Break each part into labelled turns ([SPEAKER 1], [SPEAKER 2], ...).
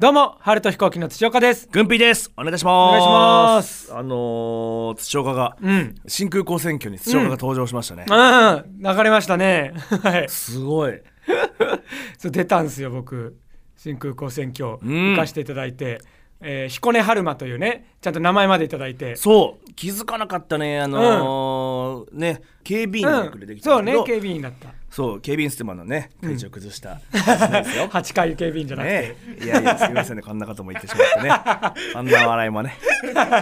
[SPEAKER 1] どうも、春と飛行機の土岡です。
[SPEAKER 2] 軍備ですお願いします
[SPEAKER 1] お願いします
[SPEAKER 2] あのー、土岡が、
[SPEAKER 1] うん。
[SPEAKER 2] 新空港選挙に土岡が登場しましたね、
[SPEAKER 1] うん、流れましたね。はい。
[SPEAKER 2] すごい
[SPEAKER 1] そう出たんですよ、僕。新空港選挙、
[SPEAKER 2] うん
[SPEAKER 1] 行かせていただいて、えー彦根春馬というね、ちゃんと名前までいただいて。
[SPEAKER 2] そう気づかなかったねあのーね警備員の役でできた
[SPEAKER 1] そうんね
[SPEAKER 2] だけど、、
[SPEAKER 1] 警備員だった。
[SPEAKER 2] そう警備員ステマのね体調崩したやつですよ、
[SPEAKER 1] 8回警備員じゃなくて。
[SPEAKER 2] ね。いやいやすみませんね。こんなことも言ってしまってね。あんな笑いもね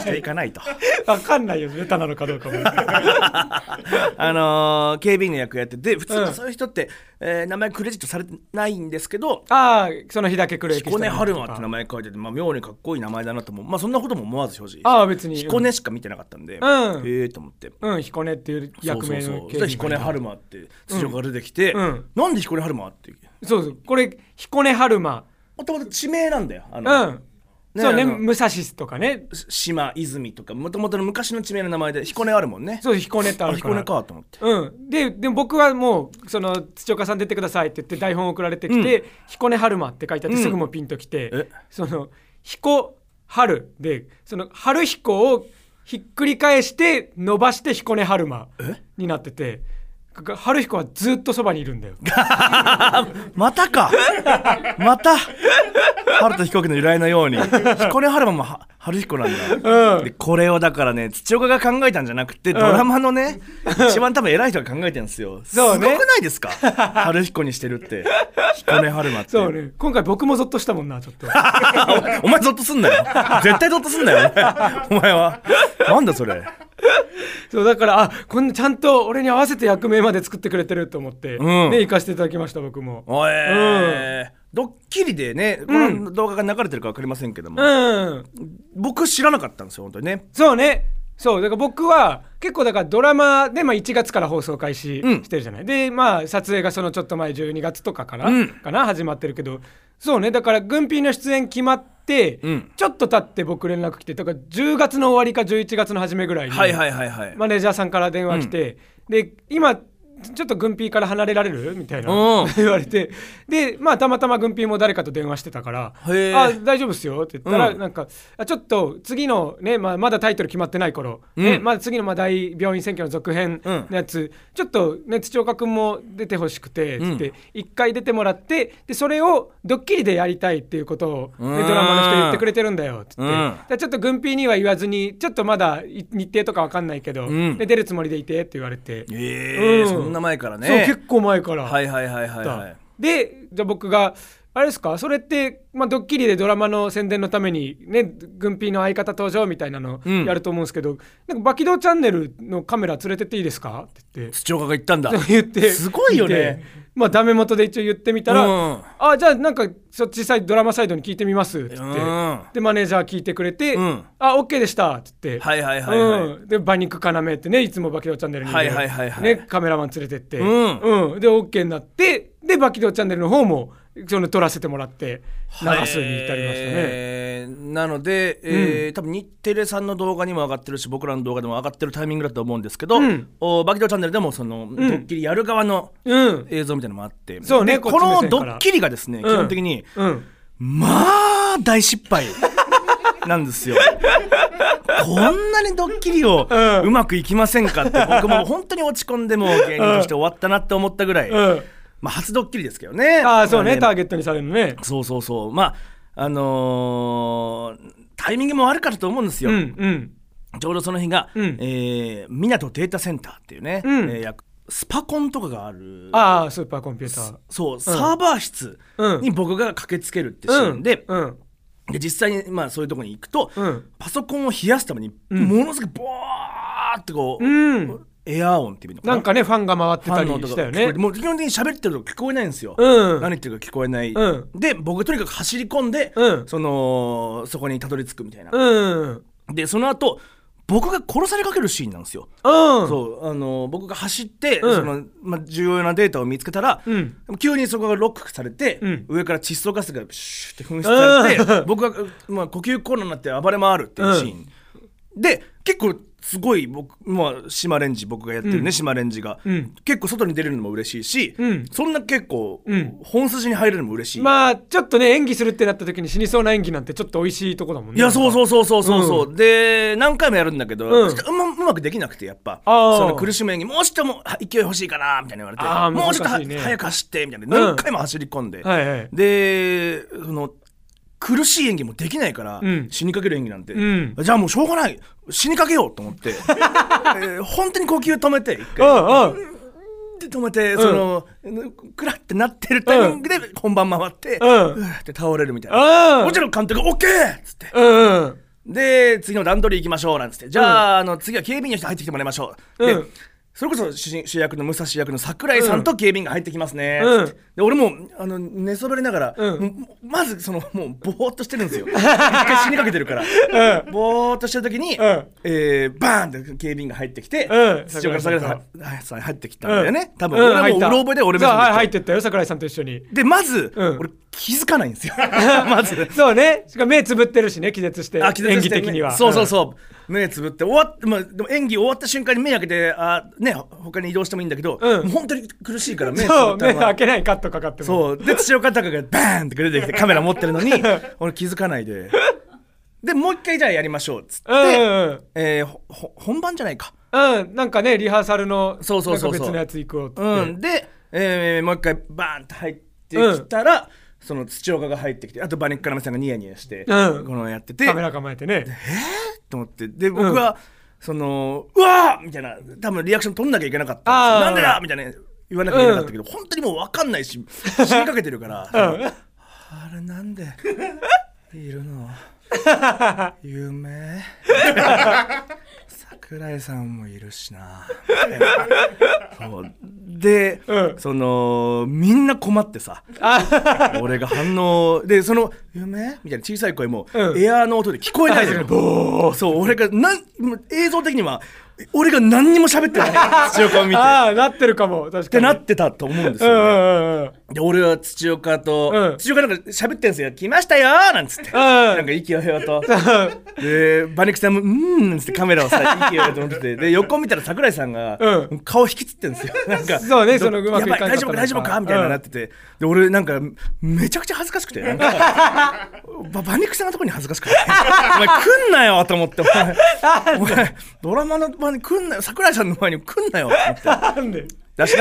[SPEAKER 2] していかないと。
[SPEAKER 1] わかんないよ、ネタなのかどうかも。
[SPEAKER 2] あのー警備員の役やってて普通そういう人って、えー名前クレジットされてないんですけど
[SPEAKER 1] ああ、その日だけ来る
[SPEAKER 2] 彦根春馬って名前書いてて、まあ、妙にかっこいい名前だなと思うまあそんなことも思わず正直。
[SPEAKER 1] ああ、別に。
[SPEAKER 2] 彦根しか見てなかったんで、
[SPEAKER 1] うん。
[SPEAKER 2] へえと思って。
[SPEAKER 1] うん、彦根っていう役名の
[SPEAKER 2] そう彦根春馬って土岡が出てきて、
[SPEAKER 1] うん。
[SPEAKER 2] なんで彦根春馬って
[SPEAKER 1] そうそう、これ、彦根春馬。
[SPEAKER 2] もともと地名なんだよあ
[SPEAKER 1] う
[SPEAKER 2] の、
[SPEAKER 1] ん。そうね、武蔵とかね。
[SPEAKER 2] 島泉とかもともとの昔の地名の名前で彦根あるもんね。
[SPEAKER 1] そう、彦根ってあるから。
[SPEAKER 2] あ彦根かと思って。
[SPEAKER 1] うん、ででも僕はもうその土岡さん出てくださいって言って台本送られてきて「彦根春馬」って書いてあって
[SPEAKER 2] うん。
[SPEAKER 1] すぐもうピンときて、
[SPEAKER 2] え？
[SPEAKER 1] その「彦春」でその春彦をひっくり返して伸ばして彦根春馬
[SPEAKER 2] え？
[SPEAKER 1] になっててか春彦はずっとそばにいるんだよ。
[SPEAKER 2] またか。また。春と飛行機の由来のように。彦根春馬もは春彦なんだ、
[SPEAKER 1] うん。
[SPEAKER 2] でこれをだからね土岡が考えたんじゃなくて、ドラマのね一番多分偉い人が考えてるんですよ。
[SPEAKER 1] そうね。
[SPEAKER 2] すごくないですか？春彦にしてるって。彦根春馬って。
[SPEAKER 1] そうね。今回僕もゾッとしたもんなちょっと。
[SPEAKER 2] お お前ゾッとすんなよ。絶対ゾッとすんなよお前は。なんだそれ
[SPEAKER 1] そうだからあこんなちゃんと俺に合わせて役名まで作ってくれてると思って、
[SPEAKER 2] うん。
[SPEAKER 1] ね行かせていただきました僕も。
[SPEAKER 2] おえー。ドッキリでねこの動画が流れてるか分かりませんけども、
[SPEAKER 1] うん。
[SPEAKER 2] 僕知らなかったんですよ本当にね。
[SPEAKER 1] そうね。そうだから僕は結構だからドラマで、まあ、1月から放送開始
[SPEAKER 2] うん。
[SPEAKER 1] してるじゃない、でまあ撮影がそのちょっと前12月とかから、
[SPEAKER 2] うん。
[SPEAKER 1] かな始まってるけどそうね。だから軍ピーの出演決まって、
[SPEAKER 2] うん。
[SPEAKER 1] ちょっと経って僕連絡来てだから10月の終わりか11月の初めぐらいに、
[SPEAKER 2] はいはいはいはい、
[SPEAKER 1] マネージャーさんから電話来て、で今ちょっと軍ピーから離れられる？みたいな。
[SPEAKER 2] うん。
[SPEAKER 1] 言われて。でまあたまたま軍ピーも誰かと電話してたから「
[SPEAKER 2] へえ。
[SPEAKER 1] あ大丈夫っすよ」って言ったら、
[SPEAKER 2] うん。
[SPEAKER 1] なんかあちょっと次のね、まあ、まだタイトル決まってない頃、ね
[SPEAKER 2] うん。
[SPEAKER 1] まだ次のまあ大病院選挙の続編
[SPEAKER 2] うん
[SPEAKER 1] のやつ、ちょっとね土岡君も出てほしくてつって
[SPEAKER 2] うん
[SPEAKER 1] 一回出てもらってでそれをドッキリでやりたいっていうことを、ね
[SPEAKER 2] うん。
[SPEAKER 1] ドラマの人言ってくれてるんだよっつって、ちょっと軍ピーには言わずにちょっとまだい日程とかわかんないけど、
[SPEAKER 2] うん。
[SPEAKER 1] で出るつもりでいてって言われて、
[SPEAKER 2] えー
[SPEAKER 1] うん
[SPEAKER 2] そんな前からね。
[SPEAKER 1] そう結構前から、
[SPEAKER 2] はいはいはいはいはい。
[SPEAKER 1] でじゃあ僕があれですか？それって、まあ、ドッキリでドラマの宣伝のためにね軍ピーの相方登場みたいなの
[SPEAKER 2] うん。
[SPEAKER 1] やると思うんですけど、なんかバキドーチャンネルのカメラ連れてっていいですか？って言って。
[SPEAKER 2] 土岡が言ったんだ。
[SPEAKER 1] 言って。
[SPEAKER 2] すごいよね。
[SPEAKER 1] でまあダメ元で一応言ってみたら、
[SPEAKER 2] うん。
[SPEAKER 1] あじゃあなんかそっちサイドドラマサイドに聞いてみますって言って、
[SPEAKER 2] うん。
[SPEAKER 1] でマネージャー聞いてくれて、
[SPEAKER 2] うん。
[SPEAKER 1] あ OK でしたって言って、
[SPEAKER 2] はいはいはいはい、
[SPEAKER 1] うん、で馬肉要ってねいつもバキドーチャンネルにいる
[SPEAKER 2] はいはいはいはい。
[SPEAKER 1] ね、カメラマン連れてって、
[SPEAKER 2] うん。
[SPEAKER 1] うん。で OK になってでバキドーチャンネルの方もその撮らせてもらって流すに至りましたね。
[SPEAKER 2] えー。なので、えー多分日テレさんの動画にも上がってるし僕らの動画でも上がってるタイミングだと思うんですけど、
[SPEAKER 1] うん。
[SPEAKER 2] おバキドーチャンネルでもその、ドッキリやる側の
[SPEAKER 1] うん、
[SPEAKER 2] 映像みたいなのもあって。
[SPEAKER 1] そうね
[SPEAKER 2] で
[SPEAKER 1] こ
[SPEAKER 2] のドッキリがですね、基本的に
[SPEAKER 1] うん、
[SPEAKER 2] まあ大失敗なんですよ。こんなにドッキリを
[SPEAKER 1] うん。
[SPEAKER 2] うまくいきませんかって僕も本当に落ち込んでもう芸人として終わったなって思ったぐらい、
[SPEAKER 1] うん、
[SPEAKER 2] まあ初ドッキリですけどね。
[SPEAKER 1] ああそうね、
[SPEAKER 2] ま
[SPEAKER 1] ターゲットにされるのね。
[SPEAKER 2] そうそうそう。まああのータイミングも悪かったと思うんですよ、
[SPEAKER 1] うんうん。
[SPEAKER 2] ちょうどその日が、
[SPEAKER 1] うん。
[SPEAKER 2] えー港データセンターっていうね、
[SPEAKER 1] うん。
[SPEAKER 2] えーやスパコンとかがある。
[SPEAKER 1] ああスーパーコンピューター。
[SPEAKER 2] そうサーバー室
[SPEAKER 1] うん。
[SPEAKER 2] に僕が駆けつけるってシーンで,、
[SPEAKER 1] うん
[SPEAKER 2] で実際にまあそういうところに行くと、
[SPEAKER 1] うん。
[SPEAKER 2] パソコンを冷やすためにものすごいボーってこう、
[SPEAKER 1] うん、
[SPEAKER 2] エアー音っていうのかな？
[SPEAKER 1] なんかねファンが回ってたりしたよね。
[SPEAKER 2] もう基本的に喋ってると聞こえないんですよ、
[SPEAKER 1] うん。
[SPEAKER 2] 何言ってるか聞こえない、
[SPEAKER 1] うん。
[SPEAKER 2] で僕とにかく走り込んで、
[SPEAKER 1] うん。
[SPEAKER 2] そのそこにたどり着くみたいな、
[SPEAKER 1] うん。
[SPEAKER 2] でその後僕が殺されかけるシーンなんですよ、
[SPEAKER 1] うん。
[SPEAKER 2] そうあの僕が走って、
[SPEAKER 1] うん。
[SPEAKER 2] そのまあ、重要なデータを見つけたら、急にそこがロックされて、
[SPEAKER 1] うん。
[SPEAKER 2] 上から窒素ガスがシュッて噴出されて、
[SPEAKER 1] うん。
[SPEAKER 2] 僕が、まあ、呼吸困難になって暴れ回るっていうシーン、で結構すごい僕まあ島レンジ僕がやってるね、島レンジが、
[SPEAKER 1] うん。
[SPEAKER 2] 結構外に出れるのも嬉しいし、
[SPEAKER 1] うん。
[SPEAKER 2] そんな結構、
[SPEAKER 1] うん。
[SPEAKER 2] 本筋に入れるのも嬉しい、
[SPEAKER 1] まあちょっとね演技するってなった時に死にそうな演技なんてちょっと美味しいとこだもんね。
[SPEAKER 2] いやそうそう
[SPEAKER 1] う
[SPEAKER 2] そうそう。そうそう、で何回もやるんだけど、
[SPEAKER 1] う
[SPEAKER 2] うんまうまくできなくてやっぱ。その苦しむ演技もうちょっともは勢い欲しいかなみたいな言われて
[SPEAKER 1] あー
[SPEAKER 2] もうちょっと早く走ってみたいな。何回も走り込んで、
[SPEAKER 1] はいはい。
[SPEAKER 2] でその苦しい演技もできないから、
[SPEAKER 1] うん。
[SPEAKER 2] 死にかける演技なんて、
[SPEAKER 1] うん。
[SPEAKER 2] じゃあもうしょうがない。死にかけようと思って、えー本当に呼吸止めて一
[SPEAKER 1] う
[SPEAKER 2] 回
[SPEAKER 1] んうん。
[SPEAKER 2] で止めて、そのクラってなってるタイミングで本番回って、
[SPEAKER 1] うん。
[SPEAKER 2] って倒れるみたいな、
[SPEAKER 1] うん。
[SPEAKER 2] もちろん監督が OK! っつって。
[SPEAKER 1] うんうん。
[SPEAKER 2] で次の段取り行きましょうなんつって。じゃあ,、あの次は警備員の人入ってきてもらいましょう、
[SPEAKER 1] うん。
[SPEAKER 2] でそれこそ主主役の武蔵役の桜井さんと警備員が入ってきますね、
[SPEAKER 1] うん。
[SPEAKER 2] で俺もあの寝そべりながら、
[SPEAKER 1] うん。
[SPEAKER 2] まずそのもうぼーっとしてるんですよ。一回死にかけてるから、ぼーっとしてる時に、
[SPEAKER 1] ん。
[SPEAKER 2] えーバーンって警備員が入ってきて、
[SPEAKER 1] うん。
[SPEAKER 2] 土岡桜井さん入ってきたんだよね、多分
[SPEAKER 1] うん
[SPEAKER 2] 俺もうろ覚えで俺も
[SPEAKER 1] 入ってったよ桜井さんと一緒に。
[SPEAKER 2] でまず、
[SPEAKER 1] うん。
[SPEAKER 2] 俺気づかないんですよ。まず。
[SPEAKER 1] そうね。しかも目つぶってるしね気絶して
[SPEAKER 2] あ気絶して
[SPEAKER 1] 演技的には。
[SPEAKER 2] そうそうそう、目つぶって終わっ、まあ、でも演技終わった瞬間に目開けてあね他に移動してもいいんだけど、
[SPEAKER 1] うん。
[SPEAKER 2] もう本当に苦しいから目
[SPEAKER 1] そう目開けないカットかかっても。
[SPEAKER 2] そう。で土岡隆がバーンって出てきて カメラ持ってるのに俺気づかないで。でもう一回じゃあやりましょうっつって、
[SPEAKER 1] うんうん
[SPEAKER 2] えー本番じゃないか。
[SPEAKER 1] うん。なんかねリハーサルの
[SPEAKER 2] そうそうそう
[SPEAKER 1] 別のやつ行こうって。
[SPEAKER 2] うん。で、えーもう一回バーンって入ってきたら、その土岡が入ってきてあとバニックラメさんがニヤニヤして、
[SPEAKER 1] うん。
[SPEAKER 2] このやってて。
[SPEAKER 1] カメラ構えてね。
[SPEAKER 2] と思って。で僕は、そのうわーみたいな多分リアクション取んなきゃいけなかったんですよ。
[SPEAKER 1] あー。
[SPEAKER 2] なんでだみたいな言わなきゃいけなかったけど、本当にもう分かんないし死にかけてるから、
[SPEAKER 1] うん。
[SPEAKER 2] あれなんでいるの 夢桜井さんもいるしな。そ うで、
[SPEAKER 1] うん。
[SPEAKER 2] そのみんな困ってさ。
[SPEAKER 1] あ。
[SPEAKER 2] 俺が反応。でその「夢?」みたいな小さい声も、
[SPEAKER 1] うん。
[SPEAKER 2] エアーの音で聞こえないのよ。
[SPEAKER 1] ボー
[SPEAKER 2] そう俺がなん映像的には俺が何にも喋ってない。土岡を見て。っ
[SPEAKER 1] ああなってるかも。確かに。
[SPEAKER 2] てなってたと思うんですよ、
[SPEAKER 1] うんう
[SPEAKER 2] ね
[SPEAKER 1] んうん。
[SPEAKER 2] で俺は土岡と、
[SPEAKER 1] うん。
[SPEAKER 2] 土岡なんか喋ってんすよ「来ましたよ!」なんつって、なんか息をへよとでバニクさんも「うーん」なんつってカメラをさ息をへよと思って。てで横見たら桜井さんが、
[SPEAKER 1] うん。
[SPEAKER 2] 顔引きつってんですよ。なんか
[SPEAKER 1] そうね
[SPEAKER 2] ど
[SPEAKER 1] そのうまくいか
[SPEAKER 2] 大丈夫大丈夫かみたいななってて、で俺なんかめちゃくちゃ恥ずかしくて。なんかババニクさんのとこに恥ずかしくて。お前来んなよと思ってお前。お前ドラマの場に来んなよ桜井さんの前に来んなよって。
[SPEAKER 1] なんで？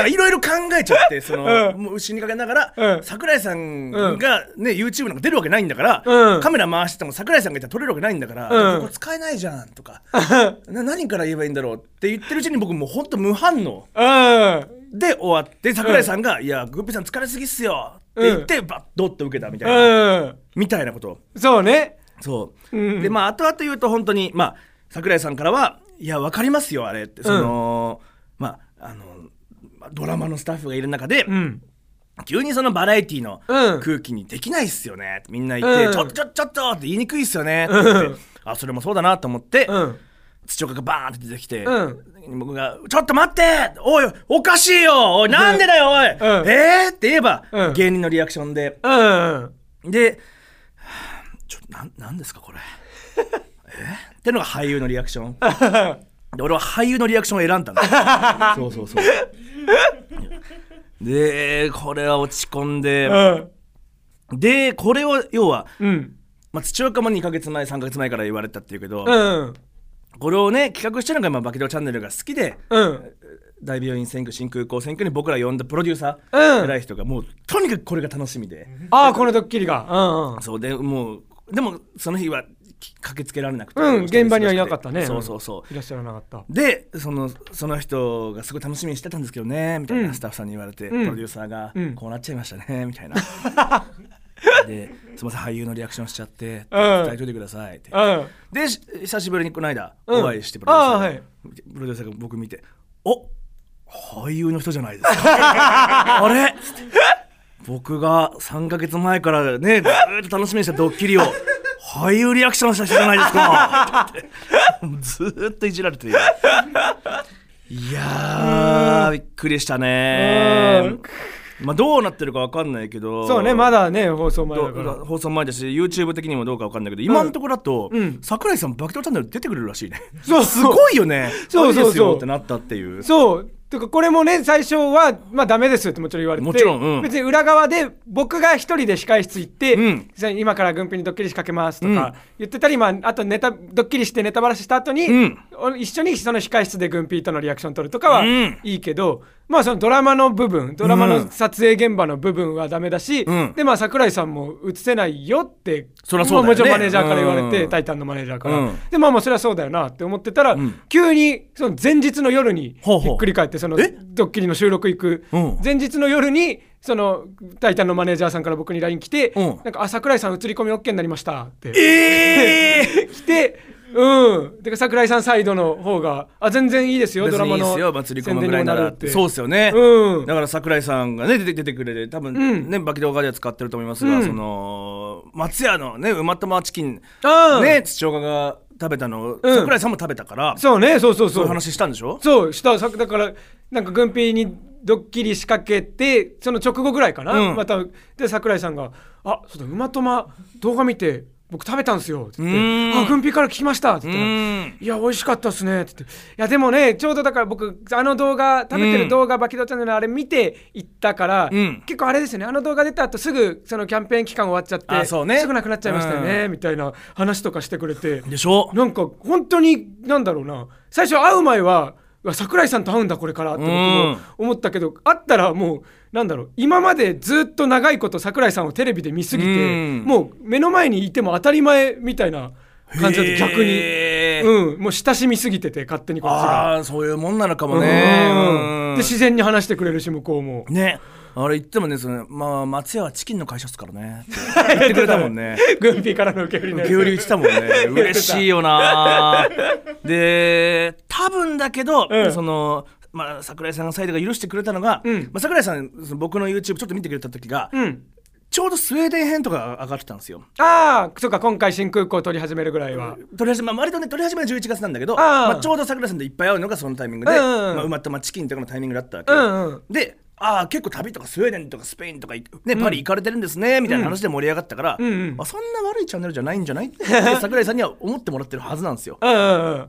[SPEAKER 2] いろいろ考えちゃって その、
[SPEAKER 1] うん。
[SPEAKER 2] もう死にかけながら、
[SPEAKER 1] うん。
[SPEAKER 2] 桜井さんがね YouTube なんか出るわけないんだから、
[SPEAKER 1] うん。
[SPEAKER 2] カメラ回してても桜井さんがいたら撮れるわけないんだから、
[SPEAKER 1] うん。
[SPEAKER 2] ここ使えないじゃんとか な何から言えばいいんだろうって言ってるうちに僕もうほんと無反応。
[SPEAKER 1] うん。
[SPEAKER 2] で終わって桜井さんが「いやグッピーさん疲れすぎっすよ」って言って、バッドッと受けたみたいな、
[SPEAKER 1] うん。
[SPEAKER 2] みたいなこと。
[SPEAKER 1] そうね。
[SPEAKER 2] そう、
[SPEAKER 1] うん。
[SPEAKER 2] でまあ後々言うと本当にまあ桜井さんからは「いや分かりますよあれ」って。その、まああのまあドラマのスタッフがいる中で、
[SPEAKER 1] うん。
[SPEAKER 2] 急にそのバラエティの
[SPEAKER 1] うん。
[SPEAKER 2] 空気にできないっすよね。ってみんな言って、
[SPEAKER 1] うん。
[SPEAKER 2] ちょっとちょっとちょっとって言いにくいっすよね。って言って、
[SPEAKER 1] うん
[SPEAKER 2] あそれもそうだなと思って、
[SPEAKER 1] うん。
[SPEAKER 2] 土岡がバーンって出てきて、
[SPEAKER 1] うん。
[SPEAKER 2] 僕が「ちょっと待っておいおかしいよおいなんでだよおい、
[SPEAKER 1] ん。
[SPEAKER 2] えー?」って言えば、
[SPEAKER 1] うん。
[SPEAKER 2] 芸人のリアクションで。
[SPEAKER 1] うん。
[SPEAKER 2] でちょなんなんですかこれ。え ってのが俳優のリアクション。で俺は俳優のリアクションを選んだんだ そうそうそう。でこれは落ち込んで、
[SPEAKER 1] うん。
[SPEAKER 2] でこれを要は、
[SPEAKER 1] うん。
[SPEAKER 2] まあ、土岡も2ヶ月前3ヶ月前から言われたっていうけど、
[SPEAKER 1] うん。
[SPEAKER 2] これをね企画してるのが、まあ、バケドチャンネルが好きで
[SPEAKER 1] うん。
[SPEAKER 2] 大病院選挙新空港選挙に僕ら呼んだプロデューサ
[SPEAKER 1] うん。
[SPEAKER 2] ー偉い人がもうとにかくこれが楽しみで、
[SPEAKER 1] ああこのドッキリが。うんうん。
[SPEAKER 2] そうでもうでもその日はき駆けつけられなくて、
[SPEAKER 1] うん現場にはいなかったね。
[SPEAKER 2] そうそうそう。
[SPEAKER 1] いらっしゃらなかった。
[SPEAKER 2] でそのその人がすごい楽しみにしてたんですけどねみたいな、
[SPEAKER 1] うん。
[SPEAKER 2] スタッフさんに言われて、
[SPEAKER 1] うん。
[SPEAKER 2] プロデューサーが、
[SPEAKER 1] うん。
[SPEAKER 2] こうなっちゃいましたね みたいな。ですいません俳優のリアクションしちゃって
[SPEAKER 1] うん。
[SPEAKER 2] 伝えといてくださいって。
[SPEAKER 1] うん。
[SPEAKER 2] でし久しぶりにこの間
[SPEAKER 1] うん。
[SPEAKER 2] お会いしてプロデューサー
[SPEAKER 1] はい。
[SPEAKER 2] プロデューサーが僕見て「お俳優の人じゃないですか。あれ?」僕が3ヶ月前からねずーっと楽しみにしたドッキリを俳優リアクションした人じゃないですか。ずーっといじられているいやーびっくりしたね。
[SPEAKER 1] うん。
[SPEAKER 2] まあどうなってるかわかんないけど。
[SPEAKER 1] そうねまだね放送前だ
[SPEAKER 2] ど
[SPEAKER 1] から
[SPEAKER 2] 放送前だし YouTube 的にもどうかわかんないけど今のところだと、
[SPEAKER 1] うん。
[SPEAKER 2] 桜井さんバクトチャンネル出てくれるらしいね。
[SPEAKER 1] そう
[SPEAKER 2] すごいよね。
[SPEAKER 1] そうそうそう。
[SPEAKER 2] ありですよってなったっていう。
[SPEAKER 1] そうてかこれもね最初はまあダメですってもちろん言われて
[SPEAKER 2] もちろんうん。
[SPEAKER 1] 別に裏側で僕が一人で控室行って、
[SPEAKER 2] うん。
[SPEAKER 1] 今から軍備にドッキリ仕掛けますと
[SPEAKER 2] うん。
[SPEAKER 1] か言ってたり、まあ、あとネタドッキリしてネタバラシした後に、一緒にその控室で軍備とのリアクション取るとかは
[SPEAKER 2] うん。
[SPEAKER 1] いいけど、まあそのドラマの部分ドラマの撮影現場の部分はダメだし、
[SPEAKER 2] うん。
[SPEAKER 1] でまあ桜井さんも映せないよって
[SPEAKER 2] そりゃそうね。
[SPEAKER 1] まあもちろんマネージャーから言われて、
[SPEAKER 2] うん。
[SPEAKER 1] タイタンのマネージャーから、
[SPEAKER 2] うん。
[SPEAKER 1] でまあまあそれはそうだよなって思ってたら、
[SPEAKER 2] ん。
[SPEAKER 1] 急にその前日の夜にひっくり返ってその
[SPEAKER 2] え？
[SPEAKER 1] ドッキリの収録行く
[SPEAKER 2] うん。
[SPEAKER 1] 前日の夜にそのタイタンのマネージャーさんから僕に LINE 来て
[SPEAKER 2] うん「
[SPEAKER 1] なんかあ桜井さん映り込み OK になりました」って。
[SPEAKER 2] ええ
[SPEAKER 1] 来てうん。で桜井さんサイドの方が「あ全然いいですよドラマの
[SPEAKER 2] 祭り込むぐらいなら。そうっすよね、
[SPEAKER 1] うん。
[SPEAKER 2] だから桜井さんがね出て出てくれて多分
[SPEAKER 1] ん。
[SPEAKER 2] ね、バキ動画では使ってると思いますが、
[SPEAKER 1] うん。
[SPEAKER 2] その松屋のねうま玉チキンね土岡が食べたの、
[SPEAKER 1] うん。
[SPEAKER 2] 桜井さんも食べたから
[SPEAKER 1] そうねそうそうそう。う
[SPEAKER 2] そいう話したんでしょ？
[SPEAKER 1] そうしたさだからなんか軍艇にドッキリ仕掛けてその直後ぐらいかな、
[SPEAKER 2] うん。
[SPEAKER 1] またで桜井さんが「あそうだうまとま動画見て僕食べたんですよ」って。言って「あ軍艇から聞きました」って。
[SPEAKER 2] う
[SPEAKER 1] 言ったらいや美味しかったっすねって言って。いやでもねちょうどだから僕あの動画食べてる動画、バキドーチャンネルのあれ見て行ったから、
[SPEAKER 2] うん。
[SPEAKER 1] 結構あれですよね。あの動画出た後すぐそのキャンペーン期間終わっちゃって
[SPEAKER 2] あそうね。
[SPEAKER 1] すぐなくなっちゃいましたよね、みたいな話とかしてくれて。
[SPEAKER 2] でしょ？
[SPEAKER 1] なんか本当になんだろうな。最初会う前は桜井さんと会うんだこれからって僕も思ったけど会ったらもうなんだろう今までずっと長いこと桜井さんをテレビで見すぎて
[SPEAKER 2] うん。
[SPEAKER 1] もう目の前にいても当たり前みたいな感じだった逆に。うん、もう親しみすぎてて勝手にこっちが。
[SPEAKER 2] ああそういうもんなのかも
[SPEAKER 1] うん
[SPEAKER 2] ね
[SPEAKER 1] で
[SPEAKER 2] うん。
[SPEAKER 1] 自然に話してくれるし向こうも。
[SPEAKER 2] ね。あれ言ってもねその、まあ、松屋はチキンの会社っすからね。っ て言ってくれたもんね。
[SPEAKER 1] 軍備からの受け売り
[SPEAKER 2] 受け売り言ってたもんね。嬉しいよな。で多分だけど、
[SPEAKER 1] うん。
[SPEAKER 2] そのまあ、桜井さんのサイドが許してくれたのが、
[SPEAKER 1] うん。
[SPEAKER 2] まあ、桜井さんその僕の YouTube ちょっと見てくれた時が、
[SPEAKER 1] うん。
[SPEAKER 2] ちょうどスウェーデン編とかが上がってたんですよ。
[SPEAKER 1] ああ、そうか、今回新空港を取り始めるぐらいは。
[SPEAKER 2] 取り始め、まあ、割とね取り始めは11月なんだけどまあ、ちょうど桜井さんといっぱい会うのがそのタイミングで、
[SPEAKER 1] うんうんうん。
[SPEAKER 2] まあ、うまったまチキンとかのタイミングだったわけよ、
[SPEAKER 1] うんうん。
[SPEAKER 2] でああ結構旅とかスウェーデンとかスペインとか、ねパリ行かれてるんですねみたいな話で盛り上がったから、
[SPEAKER 1] うんうん
[SPEAKER 2] あそんな悪いチャンネルじゃないんじゃないって桜井さんには思ってもらってるはずなんですよ。
[SPEAKER 1] うんうんうん。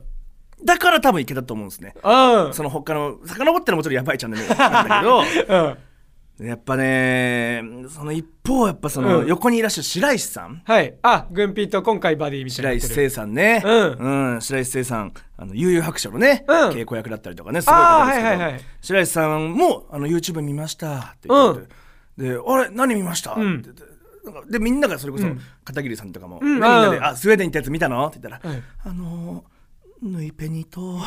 [SPEAKER 2] だから多分いけたと思うんですね。
[SPEAKER 1] うん。
[SPEAKER 2] その他の遡ったらもちろんやばいチャンネルなんだけど
[SPEAKER 1] うん。
[SPEAKER 2] やっぱねその一方やっぱその
[SPEAKER 1] うん。
[SPEAKER 2] 横にいらっしゃる白石さん、
[SPEAKER 1] はい。あ、軍備と今回バディみたいな
[SPEAKER 2] 白石聖さんね、
[SPEAKER 1] うん。
[SPEAKER 2] うん。白石聖さんあの悠々白書のね、
[SPEAKER 1] うん。
[SPEAKER 2] 稽古役だったりとかねすごい方ですけど、
[SPEAKER 1] はいはいはい。
[SPEAKER 2] 白石さんもあの YouTube 見ましたって言ってて、であれ何見ました、
[SPEAKER 1] ん。
[SPEAKER 2] って言って。でみんながそれこそ、
[SPEAKER 1] うん。
[SPEAKER 2] 片桐さんとかも、
[SPEAKER 1] ん。
[SPEAKER 2] みんなで「
[SPEAKER 1] うん。
[SPEAKER 2] あスウェーデン行ったやつ見たの?」って言ったら「
[SPEAKER 1] はい。
[SPEAKER 2] あの縫いペニと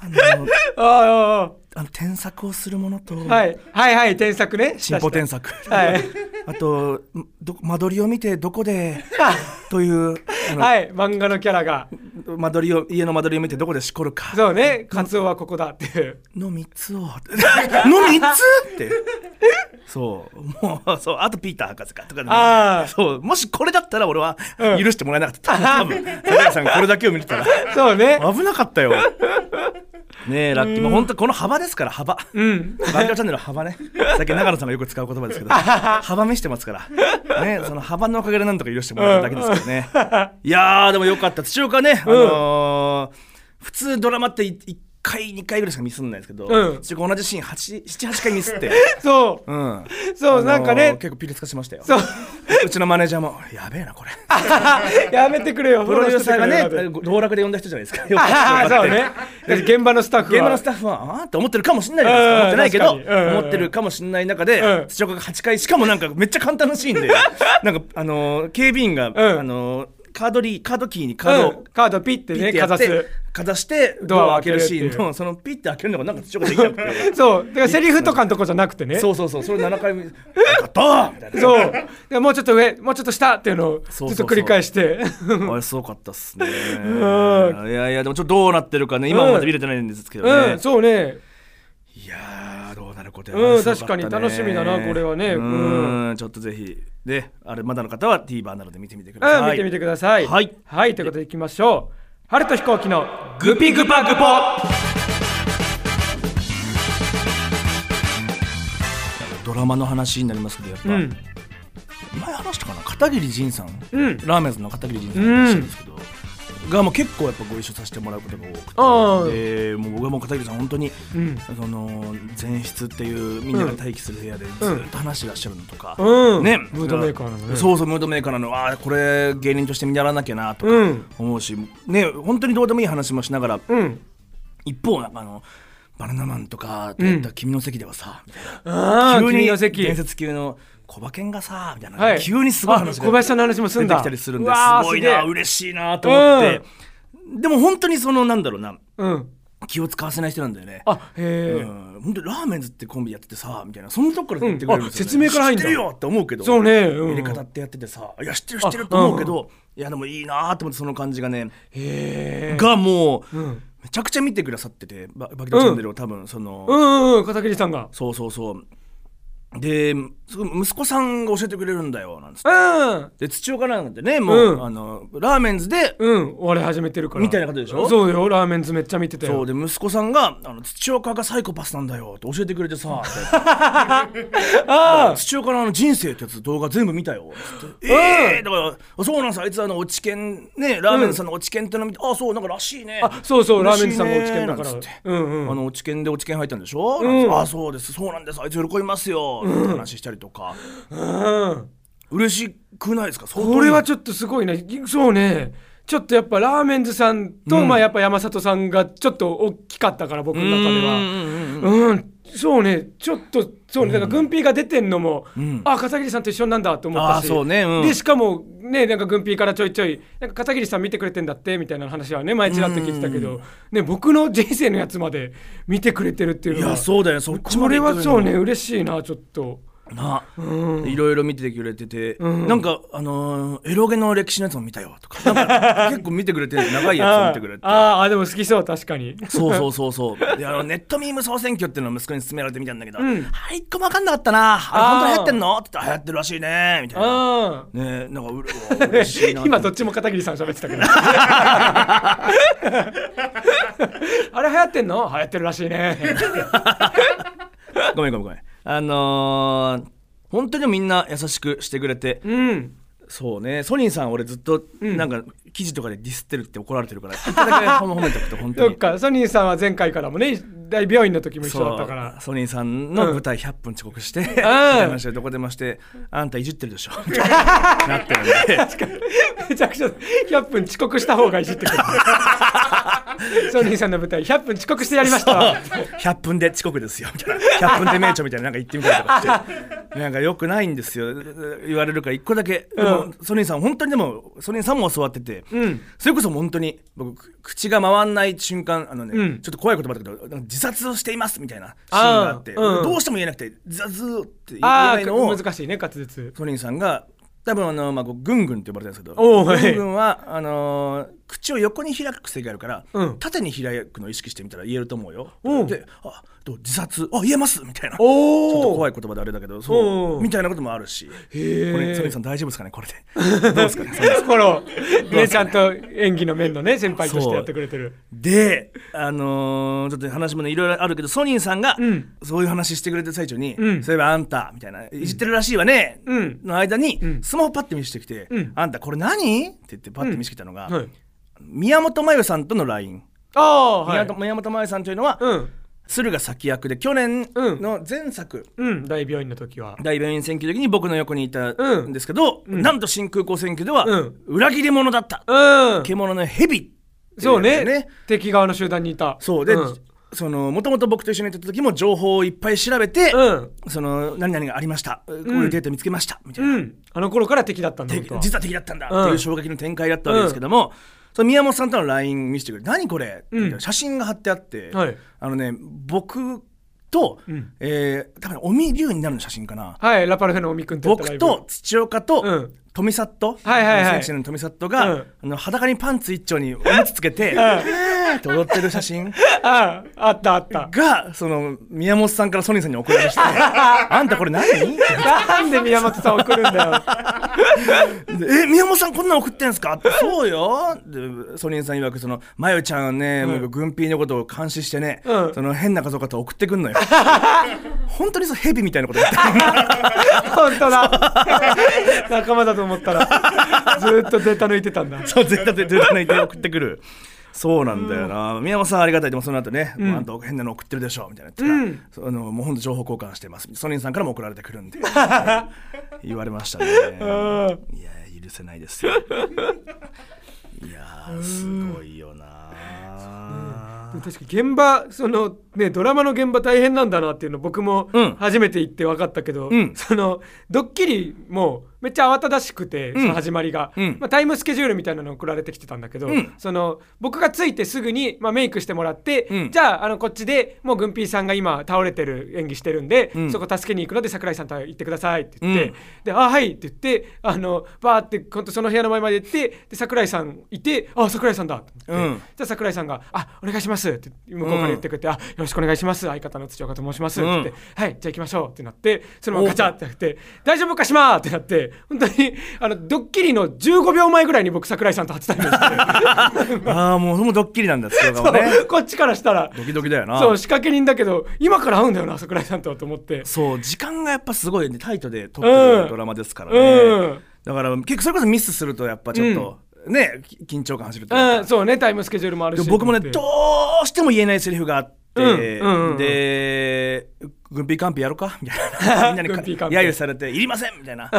[SPEAKER 2] あの
[SPEAKER 1] あ
[SPEAKER 2] あの添削をするものと、
[SPEAKER 1] あ、はい。はいはい、添削ね。
[SPEAKER 2] 進歩添削、
[SPEAKER 1] はい。
[SPEAKER 2] あとど間取りを見てどこで という
[SPEAKER 1] はい。漫画のキャラが。
[SPEAKER 2] 間取りを家の間取りを見てどこでしこるか
[SPEAKER 1] そうね。カツオはここだっていう。
[SPEAKER 2] の3つを の3つってそう。もうそう。あとピーター博士かとかね
[SPEAKER 1] ああ
[SPEAKER 2] そう。もしこれだったら俺は
[SPEAKER 1] うん。
[SPEAKER 2] 許してもらえなかった、多分桜井さんがこれだけを見てたら。
[SPEAKER 1] そうね。
[SPEAKER 2] 危なかったよ。ねえラッキー。もう本当この幅ですから幅。
[SPEAKER 1] うん。
[SPEAKER 2] バンチャンネルは幅ね。さっき長野さんがよく使う言葉ですけど 幅見してますから。ねその幅のおかげでなんとか許してもらっただけですけどね。いやーでもよかった。土岡ね、あのー普通ドラマって1回2回ぐらいしかミスんないですけど、
[SPEAKER 1] うん。
[SPEAKER 2] 同じシーン78回ミスって。
[SPEAKER 1] そう。
[SPEAKER 2] うん。
[SPEAKER 1] そうなんかね。
[SPEAKER 2] あのー結構ピリつかしましたよ。
[SPEAKER 1] そう。
[SPEAKER 2] うちのマネージャーもやべえなこれ。
[SPEAKER 1] やめてくれよ。
[SPEAKER 2] プロデューサーがね道楽で呼んだ人じゃないですか。よ
[SPEAKER 1] ああ、そうね。現場のスタッフは。
[SPEAKER 2] 現場のスタッフはあーって思ってるかもしれないじゃないです思ってないけど、
[SPEAKER 1] 確かに。うん
[SPEAKER 2] 思ってるかもしれない中で、
[SPEAKER 1] うん。
[SPEAKER 2] 土岡が8回しかもなんかめっちゃ簡単なシーンでなんかあのー警備員が、
[SPEAKER 1] ん。
[SPEAKER 2] あのーカードリーカードキーにカードを
[SPEAKER 1] うん。カードピッてね、かざす。
[SPEAKER 2] かざしてド
[SPEAKER 1] ドアを
[SPEAKER 2] 開けるシーン。のそのピッて開けるのがなんか土岡できなくて。
[SPEAKER 1] そう。だからセリフとかのとこじゃなくてね。
[SPEAKER 2] そうそうそう。それ7回目「よかった!」みたいな。
[SPEAKER 1] そう。でもうちょっと上、もうちょっと下っていうのをずっと繰り返して。
[SPEAKER 2] あれすごかったっすね。
[SPEAKER 1] ん。
[SPEAKER 2] いやいやでもちょっとどうなってるかね。今はまだ見れてないんですけどね、
[SPEAKER 1] うん、そうね。
[SPEAKER 2] いやーどうなることや
[SPEAKER 1] うん確かに楽しみだなこれはね。
[SPEAKER 2] う
[SPEAKER 1] うん
[SPEAKER 2] んちょっとぜひねあれまだの方は TVer などで見てみてくだ
[SPEAKER 1] うん、
[SPEAKER 2] さい
[SPEAKER 1] 見てみてください。
[SPEAKER 2] はい。
[SPEAKER 1] はい、ということでいきましょう。春と飛行機のグピグパグポ。
[SPEAKER 2] ドラマの話になりますけどやっぱ、
[SPEAKER 1] うん。
[SPEAKER 2] 前話したかな？片桐仁さん。
[SPEAKER 1] うん。
[SPEAKER 2] ラーメンズの片桐仁さんがいらっしゃるんですけど、がもう結構やっぱご一緒させてもらうことが多くて。でもう僕はもう片桐さん本当に
[SPEAKER 1] うん。
[SPEAKER 2] その前室っていうみんなが待機する部屋でずっと話してらっしゃるのとか、
[SPEAKER 1] うん。
[SPEAKER 2] ね。
[SPEAKER 1] ムードメーカーなのね。
[SPEAKER 2] そうそうムードメーカーなのああこれ芸人として見習わなきゃなとか
[SPEAKER 1] うん。
[SPEAKER 2] 思うし、ね本当にどうでもいい話もしながら
[SPEAKER 1] うん。
[SPEAKER 2] 一方なんかあのバナナマンとかでやった君の席ではさ、みたいな
[SPEAKER 1] ああ
[SPEAKER 2] 急に伝説級の小馬券がさみたいな、
[SPEAKER 1] はい。
[SPEAKER 2] 急にすごい話
[SPEAKER 1] あ小林さんの話もすんだ。
[SPEAKER 2] 出てきたりするんです。ごいな嬉しいなと思って、でも本当にそのなんだろうな
[SPEAKER 1] うん。
[SPEAKER 2] 気を使わせない人なんだよね。
[SPEAKER 1] あへえ
[SPEAKER 2] うん、本当にラーメンズってコンビやっててさみたいなそのとこから言ってくれるん。ですよ、ね
[SPEAKER 1] うんあ説明から入んだ。
[SPEAKER 2] 知ってるよって思うけど
[SPEAKER 1] そうねうん。
[SPEAKER 2] 入れ方ってやっててさいや知ってる知ってると思うけど、いやでもいいなと思ってその感じがね
[SPEAKER 1] へえ
[SPEAKER 2] がもう、
[SPEAKER 1] うん
[SPEAKER 2] めちゃくちゃ見てくださっててババキドチャンネルを多分その、
[SPEAKER 1] うんうんうん片桐さんが。
[SPEAKER 2] そうそうそう。ですごい息子さんが教えてくれるんだよなんつって。
[SPEAKER 1] うん。
[SPEAKER 2] で土岡なんてねもう、
[SPEAKER 1] うん。
[SPEAKER 2] あのラーメンズで、
[SPEAKER 1] うん。お笑い始めてるから。
[SPEAKER 2] みたいなことでしょ？
[SPEAKER 1] そうよ。ラーメンズめっちゃ見てたよ。
[SPEAKER 2] そう。で息子さんがあの土岡がサイコパスなんだよって教えてくれてさ
[SPEAKER 1] あ
[SPEAKER 2] 土岡のあの人生ってやつ動画全部見たよつって。ええだからあそうなんですあいつあの落ち券ねラーメンズさんの落ち券っての見て、あそうなんからしいね。
[SPEAKER 1] あそうそうラーメンズさんが落ち券だから。
[SPEAKER 2] なんつって。
[SPEAKER 1] うんうん。
[SPEAKER 2] あの落ち券で落ち券入ったんでしょ、
[SPEAKER 1] ん
[SPEAKER 2] あそうです。そうなんです。あいつ喜びますよ、って話したりとか。
[SPEAKER 1] うん。
[SPEAKER 2] 嬉しくないですか？
[SPEAKER 1] これはちょっとすごいね。そうね。ちょっとやっぱラーメンズさんと、
[SPEAKER 2] うん。
[SPEAKER 1] まあやっぱ山里さんがちょっと大きかったから僕の中では。うんそうね。ちょっとそうね。だから軍ピーが出てんのも、
[SPEAKER 2] ん。
[SPEAKER 1] あ片桐さんと一緒なんだと思ったし。
[SPEAKER 2] あそうね。うん。
[SPEAKER 1] でしかもねなんか軍ピーからちょいちょいなんか片桐さん見てくれてんだってみたいな話はね前ちらっと聞いてたけど、ね、僕の人生のやつまで見てくれてるっていうのは。
[SPEAKER 2] いやそうだよそっちまで行ってくれ
[SPEAKER 1] はそうね。嬉しいなちょっと。
[SPEAKER 2] な、
[SPEAKER 1] うん。
[SPEAKER 2] いろいろ見てくれてて、
[SPEAKER 1] うん。
[SPEAKER 2] なんかあのーエロゲの歴史のやつも見たよとか。か 結構見てくれて長いやつを見てくれて。
[SPEAKER 1] あーあーでも好きそう確かに。
[SPEAKER 2] そうそうそうそう。であのネットミーム総選挙っていうのを息子に勧められてみたんだけど、
[SPEAKER 1] ん。
[SPEAKER 2] あれ一個も分かんなかったな。あれ本当に流行ってんのって言ったら流行ってるらしいね。みたいな。
[SPEAKER 1] あ
[SPEAKER 2] ねなんかうれ 嬉しいな
[SPEAKER 1] 今どっちも片桐さん喋ってたけど。あれ流行ってんの？流行ってるらしいね。
[SPEAKER 2] ごめんごめんごめんあのー本当にみんな優しくしてくれて。
[SPEAKER 1] うん。
[SPEAKER 2] そうね。ソニーさん俺ずっと
[SPEAKER 1] ん。
[SPEAKER 2] なんか記事とかでディスってるって怒られてるから。一個だけ褒めとくと本当
[SPEAKER 1] そっ
[SPEAKER 2] に
[SPEAKER 1] か。ソニーさんは前回からもね大病院の時も一緒だったから。
[SPEAKER 2] ソニーさんの舞台100分遅刻して、
[SPEAKER 1] ん。
[SPEAKER 2] みたいな話でどこでましてあんたいじってるでしょ。なってるんで
[SPEAKER 1] めちゃくちゃ100分遅刻した方がいじってくる ソニーさんの舞台100分遅刻してやりました。
[SPEAKER 2] 100分で遅刻ですよみたいな。100分で名著みたいななんか言ってみたりとかして。なんかよくないんですよ。言われるから一個だけ、でもソニーさん本当にでもソニーさんも教わってて、
[SPEAKER 1] うん。
[SPEAKER 2] それこそ本当に僕く口が回んない瞬間あのね、
[SPEAKER 1] うん。
[SPEAKER 2] ちょっと怖い言葉だけど自殺をしていますみたいなシーンがあって。
[SPEAKER 1] うん。
[SPEAKER 2] どうしても言えなくて自殺って言え
[SPEAKER 1] あ
[SPEAKER 2] ないのを
[SPEAKER 1] あ難しいね滑舌。
[SPEAKER 2] ソニーさんが多分あの、まあ、こうグングンって呼ばれてるんですけど
[SPEAKER 1] おーはい。
[SPEAKER 2] グングンはあのー口を横に開く癖があるから、
[SPEAKER 1] うん。
[SPEAKER 2] 縦に開くのを意識してみたら言えると思うよ。
[SPEAKER 1] おう
[SPEAKER 2] であどう自殺？あ言えます！みたいな。ちょっと怖い言葉であれだけど
[SPEAKER 1] お
[SPEAKER 2] そう。うみたいなこともあるし。これソニーさん大丈夫ですかね？これで。どうですかね？
[SPEAKER 1] このね？ちゃんと演技の面のね先輩としてやってくれてる。
[SPEAKER 2] であのーちょっと話もねいろいろあるけどソニーさんが、
[SPEAKER 1] うん。
[SPEAKER 2] そういう話してくれてる最中に、
[SPEAKER 1] うん。
[SPEAKER 2] そういえばあんたみたいないじってるらしいわね、
[SPEAKER 1] うん。
[SPEAKER 2] の間に、
[SPEAKER 1] うん。
[SPEAKER 2] スマホパッて見せてきて、
[SPEAKER 1] うん。
[SPEAKER 2] あんたこれ何？って言ってパッて見せてきたのが、
[SPEAKER 1] はい
[SPEAKER 2] 宮本真由さんとの LINE、
[SPEAKER 1] はい。
[SPEAKER 2] 宮本真由さんというのは、
[SPEAKER 1] うん。
[SPEAKER 2] 駿河先役で去年の前作、
[SPEAKER 1] うん。大病院の時は。
[SPEAKER 2] 大病院選挙の時に僕の横にいた
[SPEAKER 1] うん
[SPEAKER 2] んですけど、
[SPEAKER 1] うん。
[SPEAKER 2] なんと新空港選挙では、
[SPEAKER 1] うん。
[SPEAKER 2] 裏切り者だった、
[SPEAKER 1] うん。
[SPEAKER 2] 獣の蛇
[SPEAKER 1] そうね。敵側の集団にいた。
[SPEAKER 2] そう。で、
[SPEAKER 1] うん。
[SPEAKER 2] そのもともと僕と一緒にいた時も情報をいっぱい調べて、
[SPEAKER 1] うん。
[SPEAKER 2] その何々がありました。こういうデータ見つけました、みたいな、
[SPEAKER 1] うん。あの頃から敵だったんだ
[SPEAKER 2] 実は敵だったんだ
[SPEAKER 1] うん
[SPEAKER 2] っていう衝撃の展開だったわけですけども、その宮本さんとの LINE 見せてくれて何これ、
[SPEAKER 1] うん。
[SPEAKER 2] 写真が貼ってあって、
[SPEAKER 1] はい。
[SPEAKER 2] あのね僕と、
[SPEAKER 1] うん。
[SPEAKER 2] えー多分尾身龍になるの写真かな。
[SPEAKER 1] はいラパルフェの尾身君
[SPEAKER 2] 僕と土岡と、
[SPEAKER 1] うん。
[SPEAKER 2] 富里、
[SPEAKER 1] はいはいはい。
[SPEAKER 2] 選手の富里が、
[SPEAKER 1] うん。
[SPEAKER 2] あの裸にパンツ一丁におむつつけて、
[SPEAKER 1] ん
[SPEAKER 2] えーーって踊ってる写真？
[SPEAKER 1] あああったあった。
[SPEAKER 2] がその宮本さんからソニーさんに送られまして。あんたこれ何？
[SPEAKER 1] なんで宮本さん送るんだよ。
[SPEAKER 2] でえ宮本さんこんなん送ってんすか？ってそうよ。でソニーさん曰くそのまゆちゃんね、もう軍ピーのことを監視してね、
[SPEAKER 1] うん。
[SPEAKER 2] その変な画像かと送ってくんのよ。本当にそうヘビみたいなこと言ってる。
[SPEAKER 1] 本当だ。仲間だと思ったらずーっとデータ抜いてたんだ。
[SPEAKER 2] そう絶対絶対抜いて送ってくるそうなんだよな、宮本さんありがたい。でもその後ね、もうあんた変なの送ってるでしょみたいな言ってたら、そあのもう本当情報交換してます。ソニーさんからも送られてくるんで 言われましたね。いや許せないですよ。いやーすごいよな。
[SPEAKER 1] でも確かに現場そのねドラマの現場大変なんだなっていうの僕も
[SPEAKER 2] うん。
[SPEAKER 1] 初めて行って分かったけど、
[SPEAKER 2] うん。
[SPEAKER 1] そのドッキリもめっちゃ慌ただしくて、
[SPEAKER 2] ん。
[SPEAKER 1] その始まりが、
[SPEAKER 2] うん。
[SPEAKER 1] まあ、タイムスケジュールみたいなの送られてきてたんだけど、
[SPEAKER 2] うん。
[SPEAKER 1] その僕が着いてすぐに、まあ、メイクしてもらって、
[SPEAKER 2] うん。
[SPEAKER 1] じゃああのこっちでもうグンピーさんが今倒れてる演技してるんで、
[SPEAKER 2] うん。
[SPEAKER 1] そこ助けに行くので桜井さんと行ってくださいって言って、
[SPEAKER 2] うん。
[SPEAKER 1] で「あはい」って言ってあのバーって本当その部屋の前まで行ってで桜井さんいて「あ桜井さんだ」って、
[SPEAKER 2] うん。
[SPEAKER 1] じゃあ桜井さんが「あお願いします」って向こうから言ってくれて「あよろしくお願いします相方の土岡と申します」って言って
[SPEAKER 2] うん「
[SPEAKER 1] はいじゃあ行きましょう」ってなってそのままガチャってやって「大丈夫かしまー」ってなって本当にあのドッキリの15秒前ぐらいに僕桜井さんと初対面して。
[SPEAKER 2] ああもうそのドッキリなんだ強
[SPEAKER 1] そ
[SPEAKER 2] 顔ね。
[SPEAKER 1] う こっちからしたら。
[SPEAKER 2] ドキドキだよな。
[SPEAKER 1] そう仕掛け人だけど今から会うんだよな桜井さんとと思って。
[SPEAKER 2] そう時間がやっぱすごいねタイトで撮って
[SPEAKER 1] うん。
[SPEAKER 2] るドラマですから
[SPEAKER 1] う
[SPEAKER 2] ね、
[SPEAKER 1] ん。
[SPEAKER 2] だから結構それこそミスするとやっぱちょっと、ねき緊張感走るというか。
[SPEAKER 1] うん、そうねタイムスケジュールもあるし。
[SPEAKER 2] で僕もね
[SPEAKER 1] と
[SPEAKER 2] どうしても言えないセリフがあって、
[SPEAKER 1] うんうんうん。
[SPEAKER 2] で「軍ピーカンピやろうか?」みたいな。みんなに揶揄されて「いりません」み たいな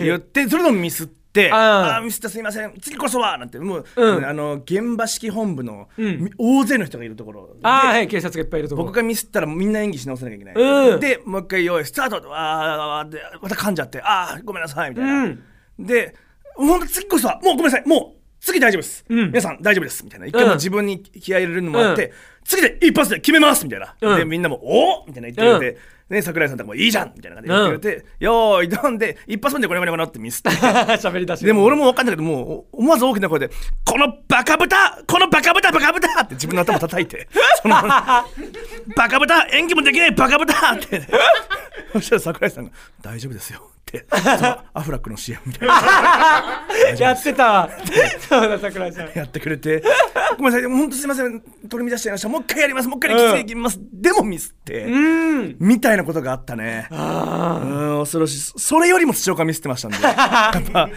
[SPEAKER 2] 言ってそれでもミスって「
[SPEAKER 1] あー。
[SPEAKER 2] あミスったすいません。次こそは」なんてもう、
[SPEAKER 1] うん。
[SPEAKER 2] あの現場指揮本部の、
[SPEAKER 1] うん。
[SPEAKER 2] 大勢の人がいるところで。
[SPEAKER 1] ああはい警察がいっぱいいるとこ
[SPEAKER 2] 僕がミスったらみんな演技し直さなきゃいけない、
[SPEAKER 1] うん。
[SPEAKER 2] でもう一回用意スタートあーでまた噛んじゃってあーごめんなさいみたいな、
[SPEAKER 1] うん
[SPEAKER 2] でほんと次こそはもうごめんなさいもう次大丈夫です、
[SPEAKER 1] うん。
[SPEAKER 2] 皆さん大丈夫です。みたいな。一回もう自分に気合い入れるのもあって、
[SPEAKER 1] うん。
[SPEAKER 2] 次で一発で決めますみたいな、
[SPEAKER 1] うん。
[SPEAKER 2] でみんなも「おみたいな言ってくれて、ね、桜井さんとかも「いいじゃん!」みたいな感じで言ってくれて「よーいどんで一発目でこれこれこれってミスって。
[SPEAKER 1] 喋り出して。
[SPEAKER 2] でも俺も分かんないけどもう思わず大きな声で「このバカ豚このバカ豚バカ豚!」って自分の頭叩いて そのバカ豚演技もできないバカ豚って。そしたら桜井さんが「大丈夫ですよ」ってアフラックの CM みたいな。
[SPEAKER 1] やってたわ。そうだ桜井さん。
[SPEAKER 2] やってくれて「ごめんなさい。本当すいません。取り乱しちゃいました。もう一回やります。もう一回きついきます」でもミスって、
[SPEAKER 1] うん。
[SPEAKER 2] みたいなことがあったね。うん恐ろしい。それよりも土岡ミスってましたんで。やっぱ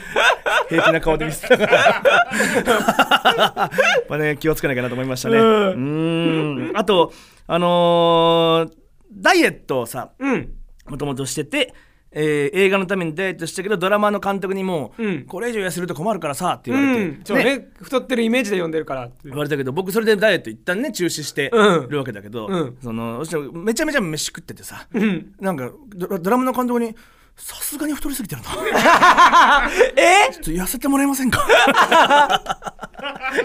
[SPEAKER 2] 平気な顔でミスってた。からやっぱね気をつけなきゃなと思いましたね。
[SPEAKER 1] う
[SPEAKER 2] うん。あとあのーダイエットをさ
[SPEAKER 1] うん。
[SPEAKER 2] もともとしてて、えー映画のためにダイエットしたけどドラマの監督にも、
[SPEAKER 1] うん。
[SPEAKER 2] これ以上痩せると困るからさって
[SPEAKER 1] う
[SPEAKER 2] 言われて、
[SPEAKER 1] ん。そうね。太ってるイメージで読んでるから。って
[SPEAKER 2] 言われたけど僕それでダイエット一旦ね中止して
[SPEAKER 1] うん。
[SPEAKER 2] るわけだけど、
[SPEAKER 1] うん。
[SPEAKER 2] そのめちゃめちゃ飯食っててさ、
[SPEAKER 1] うん。
[SPEAKER 2] なんかドラドラマの監督に「さすがに太りすぎてるな。
[SPEAKER 1] え？
[SPEAKER 2] ちょっと痩せてもらえませんか?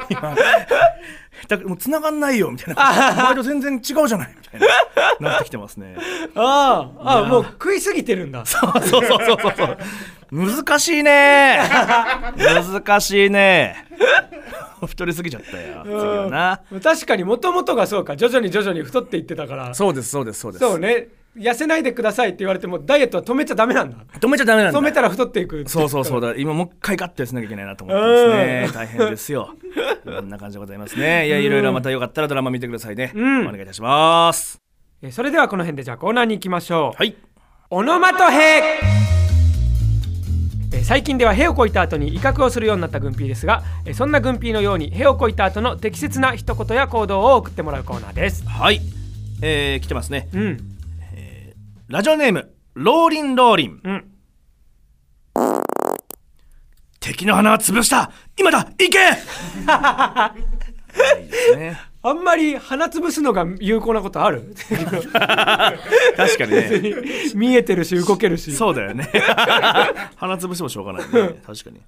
[SPEAKER 2] 今」だからもう繋がんないよみたいな。前と全然違うじゃないみたいな。なってきてますね。
[SPEAKER 1] ああああもう食いすぎてるんだ。
[SPEAKER 2] そうそうそうそうそう。難しいね。難しいね。太りすぎちゃったよ。次はな。
[SPEAKER 1] 確かにもともとがそうか。徐々に徐々に太っていってたから。
[SPEAKER 2] そうですそうですそうです。
[SPEAKER 1] そうね痩せないでくださいって言われてもダイエットは止めちゃダメなんだ。
[SPEAKER 2] 止めちゃダメなんだ。
[SPEAKER 1] 止めたら太っていく。
[SPEAKER 2] そうそうそうだ。今もう一回ガッてしなきゃいけないなと思ってますね。大変ですよ。こんな感じでございますね。いやいろいろまたよかったらドラマ見てくださいね、
[SPEAKER 1] うん。
[SPEAKER 2] お願いいたします。
[SPEAKER 1] えーそれではこの辺でじゃあコーナーに行きましょう。
[SPEAKER 2] はい。
[SPEAKER 1] オノマトヘえー最近では屁をこいた後に威嚇をするようになった軍ピーですがえーそんな軍ピーのように屁をこいた後の適切な一言や行動を送ってもらうコーナーです。
[SPEAKER 2] はい。えー、来てますね。
[SPEAKER 1] うん
[SPEAKER 2] ラジオネームローリンローリン。
[SPEAKER 1] うん。
[SPEAKER 2] 敵の花は潰した。今だ行け！
[SPEAKER 1] あんまり鼻つぶすのが有効なことある？
[SPEAKER 2] 確かにね。
[SPEAKER 1] 見えてるし動けるし。
[SPEAKER 2] そうだよね。鼻潰してもしょうがないね。確かに、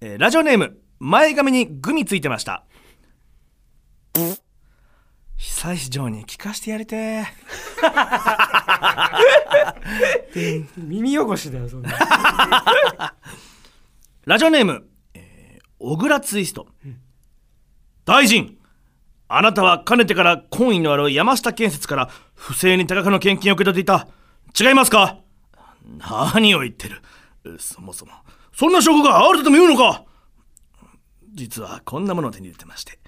[SPEAKER 2] えーラジオネーム前髪にグミついてました。久石城に聞かしてやりてー
[SPEAKER 1] 耳汚しだよそんな。
[SPEAKER 2] ラジオネーム、えー小倉ツイスト、大臣あなたはかねてから懇意のある山下建設から不正に多額の献金を受け取っていた。違いますか？何を言ってる？そもそも。そんな証拠があるとでも言うのか？実はこんなものを手に入れてまして。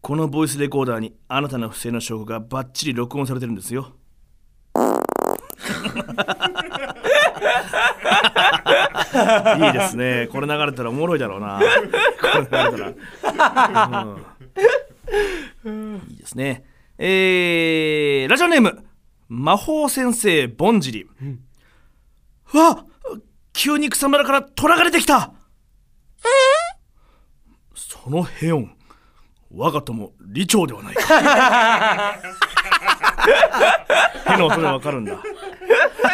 [SPEAKER 2] このボイスレコーダーにあなたの不正の証拠がバッチリ録音されてるんですよいいですね。これ流れたらおもろいだろうな。これ流れたら、うん。いいですね。えー、ラジオネーム魔法先生ぼんじり、うわ急に草むらから虎が出てきた。そのヘオン我が友李長ではないか。ヘの音でわかるんだ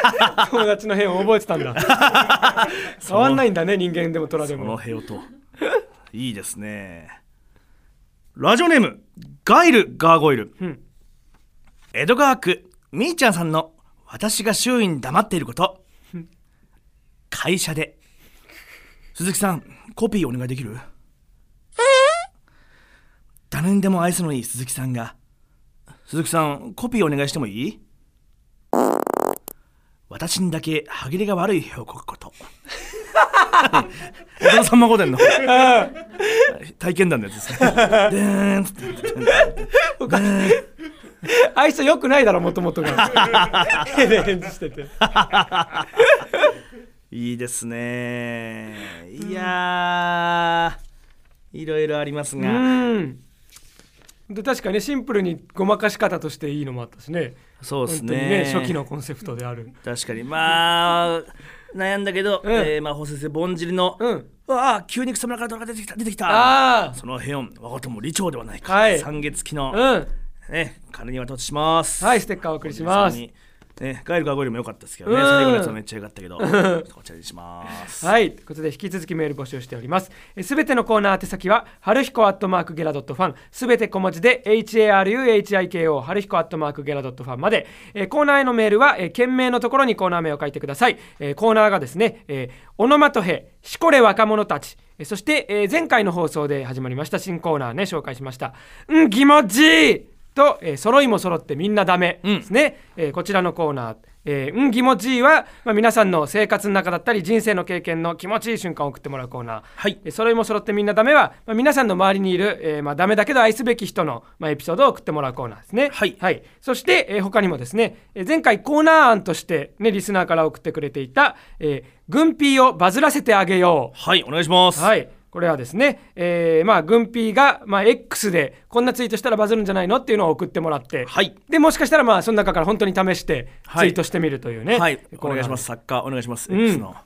[SPEAKER 1] 友達の変を覚えてたんだ。変わんないんだね人間でも虎で
[SPEAKER 2] この
[SPEAKER 1] も
[SPEAKER 2] ヘオと。いいですね。ラジオネームガイルガーゴイル、
[SPEAKER 1] うん。
[SPEAKER 2] 江戸川区みーちゃんさんの私が周囲に黙っていること。会社で。鈴木さんコピーお願いできる？誰にでも愛想のいい鈴木さんが。鈴木さんコピーお願いしてもいい？私にだけ歯切れが悪い絵を描くこと。江戸さんま御殿の体験談のやつですね。でーん
[SPEAKER 1] あいつよくないだろもともとが。手で返事してて。
[SPEAKER 2] いいですね。いやー、いろいろあります
[SPEAKER 1] う
[SPEAKER 2] が、
[SPEAKER 1] ん。で確かにシンプルにごまかし方としていいのもあったしね
[SPEAKER 2] そうです
[SPEAKER 1] ね
[SPEAKER 2] ね。
[SPEAKER 1] 初期のコンセプトである
[SPEAKER 2] 確かに、まあ、悩んだけど、
[SPEAKER 1] うん
[SPEAKER 2] えーまあ、法先生、ぼんじりの、
[SPEAKER 1] うん
[SPEAKER 2] うわあ、急に草むらから虎が出てきた、出てきた。
[SPEAKER 1] あ
[SPEAKER 2] そのヘオン、我が友李長ではないか。
[SPEAKER 1] はい
[SPEAKER 2] 三月期の、
[SPEAKER 1] あうん
[SPEAKER 2] ね、金に渡します。
[SPEAKER 1] はいステッカーお送りします
[SPEAKER 2] ね、ガイルガーゴイルも良かったですけどね、
[SPEAKER 1] うん。
[SPEAKER 2] 最後のやつはめっちゃ良かったけど、こちらにします。
[SPEAKER 1] はい。ということで引き続きメール募集しております。すべてのコーナー宛先は春彦アットマークゲラドットファン。すべて小文字で HARUHIKO 春彦アットマークゲラドットファンまで、えーコーナーへのメールは、えー件名のところにコーナー名を書いてください、えーコーナーがですね、えーオノマトヘしこれ若者たち。えーそして、えー前回の放送で始まりました新コーナーね紹介しました。うん気持ちいいと、えー揃いも揃ってみんなダメですね、えーこちらのコーナー。えーうん気持ちいいは、まあ、皆さんの生活の中だったり人生の経験の気持ちいい瞬間を送ってもらうコーナー、
[SPEAKER 2] はい。
[SPEAKER 1] えー揃いも揃ってみんなダメは、まあ、皆さんの周りにいる、えーまあ、ダメだけど愛すべき人の、まあ、エピソードを送ってもらうコーナーですね。
[SPEAKER 2] はい。
[SPEAKER 1] そして、えー他にもですね、えー前回コーナー案として、ね、リスナーから送ってくれていた、えー、軍ピーをバズらせてあげよう。
[SPEAKER 2] はい、お願いします。
[SPEAKER 1] はい。これはですね、えーまあ、軍ピーが、まあ、X でこんなツイートしたらバズるんじゃないのっていうのを送ってもらって、
[SPEAKER 2] はい。
[SPEAKER 1] でもしかしたら、まあ、その中から本当に試してツ
[SPEAKER 2] はい。
[SPEAKER 1] イートしてみるというね、
[SPEAKER 2] はい、お願いします。作家、お願いします。
[SPEAKER 1] ん。
[SPEAKER 2] X の。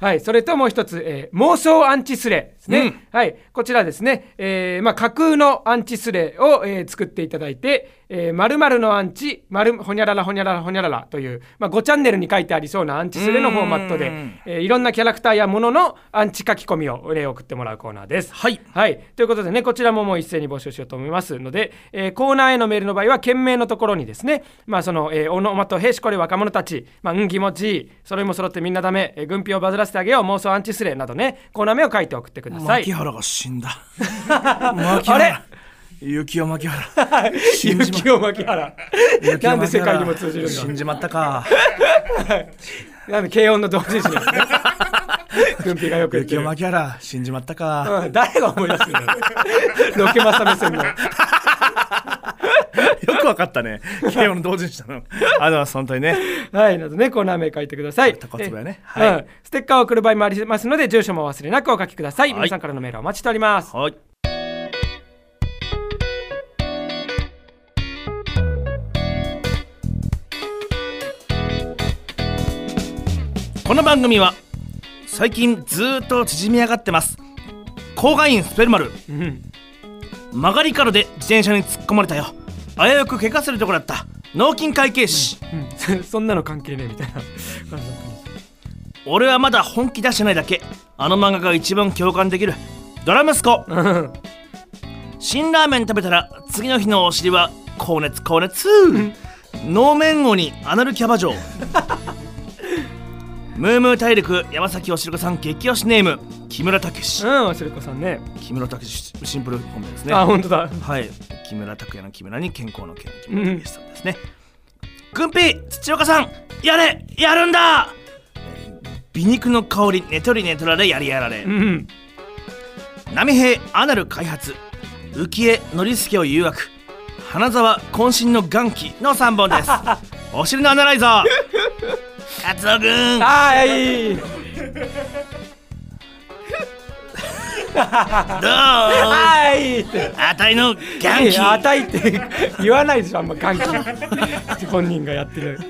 [SPEAKER 1] はい、それともう一つ、えー妄想アンチスレですね、
[SPEAKER 2] うん。
[SPEAKER 1] はい、こちらですね、えーまあ、架空のアンチスレを、えー作っていただいて、えー、〇〇のアンチ、〇ほにゃららほにゃららほにゃららという、まあ、5チャンネルに書いてありそうなアンチスレのフォーマットで
[SPEAKER 2] うん、
[SPEAKER 1] えーいろんなキャラクターやもののアンチ書き込みを、えー送ってもらうコーナーです。
[SPEAKER 2] はい。
[SPEAKER 1] はい。ということでね、こちらももう一斉に募集しようと思いますので、えーコーナーへのメールの場合は、件名のところにですね、まあ、その、えー、オノマトヘシコレ若者たち、まあ、うん、気持ちいい、それも揃ってみんなダメ、えー軍備をバズらせてあげよう、妄想アンチスレなどね、コーナー名を書いて送ってください
[SPEAKER 2] 牧。原が死んだ。牧原。雪を牧原。死んじま
[SPEAKER 1] 雪を牧原。なんで世界にも通じるんだ
[SPEAKER 2] 死んじまったか。
[SPEAKER 1] なんで軽音の同時詞なんですね。軍備がよく。
[SPEAKER 2] 雪を牧原、死んじまったか。
[SPEAKER 1] うん誰が思い出すんだよ。ロケマスタ目線の。
[SPEAKER 2] よくわかったね。慶応の同時にしたの。ありがとうございます、本当にね。
[SPEAKER 1] はい、などね、コーナー名書いてください。
[SPEAKER 2] タコつぶやね
[SPEAKER 1] え
[SPEAKER 2] はい
[SPEAKER 1] うんステッカーを送る場合もありますので、住所もお忘れなくお書きください。
[SPEAKER 2] はい
[SPEAKER 1] 皆さんからのメールをお待ちしております。
[SPEAKER 2] はい。この番組は最近ずーっと縮み上がってます。郊外員スペルマル。
[SPEAKER 1] うん。
[SPEAKER 2] 曲がり角で自転車に突っ込まれたよ。危うく怪我するところだった。脳筋会計士、
[SPEAKER 1] うん、そんなの関係ねえみたいな。感じだったんです
[SPEAKER 2] 俺はまだ本気出してないだけ。あの漫画が一番共感できる。ドラ息子。
[SPEAKER 1] うん。
[SPEAKER 2] 辛ラーメン食べたら次の日のお尻は高熱高熱。能面鬼アナルキャバ嬢ムームー大陸山崎おしるこさん激推しネーム木村武史。
[SPEAKER 1] うん、おしるこさんね。
[SPEAKER 2] 木村武史シンプル本名ですね。
[SPEAKER 1] あ、本当だ。
[SPEAKER 2] はい。木村拓哉の木村に健康の健木村武さんですね、グンピー土岡さんやれやるんだ、えー美肉の香り寝取り寝取られやりやられ、
[SPEAKER 1] うん。
[SPEAKER 2] 波平アナル開発。浮江ノリスケを誘惑。花沢渾身の元気の3本です。お尻のアナライザーカツオくん。
[SPEAKER 1] ああい。い
[SPEAKER 2] どう？
[SPEAKER 1] はい。
[SPEAKER 2] あたいの元気。
[SPEAKER 1] あたいって言わないでしょあんま元気。本人がやってる。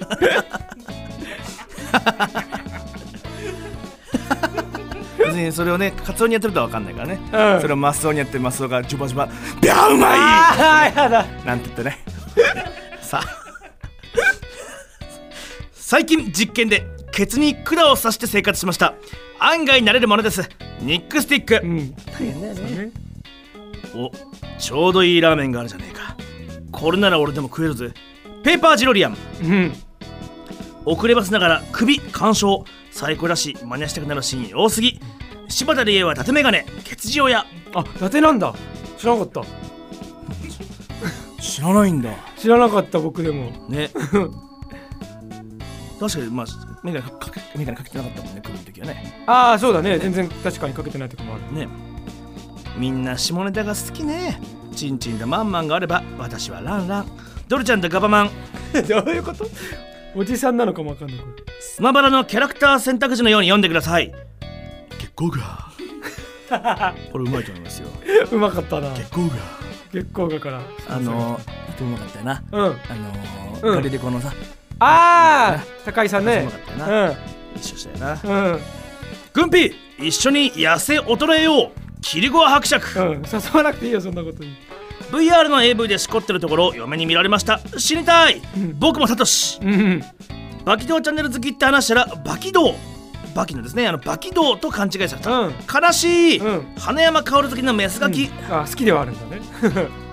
[SPEAKER 2] 別にそれをねカツオにやってるとは分かんないからね、
[SPEAKER 1] うん。
[SPEAKER 2] それをマスオにやってマスオがジュバジュバ「ビャーうまい!
[SPEAKER 1] ああやだ」
[SPEAKER 2] なんて言ってね。さあ最近実験でケツに管を刺して生活しました。案外慣れるものです。ニックスティック、
[SPEAKER 1] うん。大変だよね。
[SPEAKER 2] おちょうどいいラーメンがあるじゃねえか。これなら俺でも食えるぜ。ペーパージロリアン。
[SPEAKER 1] うん。
[SPEAKER 2] 遅ればせながら首干渉最高だし真似したくなるシーン多すぎ。柴田理恵は伊達メガネケツジオや
[SPEAKER 1] あ伊達なんだ。知らなかった。
[SPEAKER 2] 知らないんだ。
[SPEAKER 1] 知らなかった僕でも。
[SPEAKER 2] ね 確かにまあメガネかかけメガネかけてなかったもんね首の時はね。
[SPEAKER 1] ああそうだね。全然確かにかけてないとこもある。
[SPEAKER 2] ね。みんな下ネタが好きね。チンチンとマンマンがあれば私はランラン。ドルちゃんとガバマン。
[SPEAKER 1] どういうこと？おじさんなのかもわかんないこ
[SPEAKER 2] スマブラのキャラクター選択肢のように読んでください。結構が。これうまいと思いますよ。
[SPEAKER 1] れうまかったな。
[SPEAKER 2] 結構が。
[SPEAKER 1] 月光がから。
[SPEAKER 2] あのー、うまかったよな。
[SPEAKER 1] うん。
[SPEAKER 2] あのー
[SPEAKER 1] うん。
[SPEAKER 2] ガリレコのさ
[SPEAKER 1] ああ高井さんね。
[SPEAKER 2] うまかったよな。一緒したよな。
[SPEAKER 1] うん。うん
[SPEAKER 2] グンピー一緒に痩せ衰えよう。キリゴア伯爵。
[SPEAKER 1] うん。誘わなくていいよそんなことに。
[SPEAKER 2] VR の AV でしこってるところを嫁に見られました。死にたい、
[SPEAKER 1] ん。
[SPEAKER 2] 僕もサトシ。
[SPEAKER 1] うん。
[SPEAKER 2] バキドーチャンネル好きって話したらバキドー。バキのですね。あのバキドーと勘違いされた、
[SPEAKER 1] うん。
[SPEAKER 2] 悲しい、
[SPEAKER 1] うん。
[SPEAKER 2] 花山薫好きのメスガキ、
[SPEAKER 1] あ好きではあるんだね。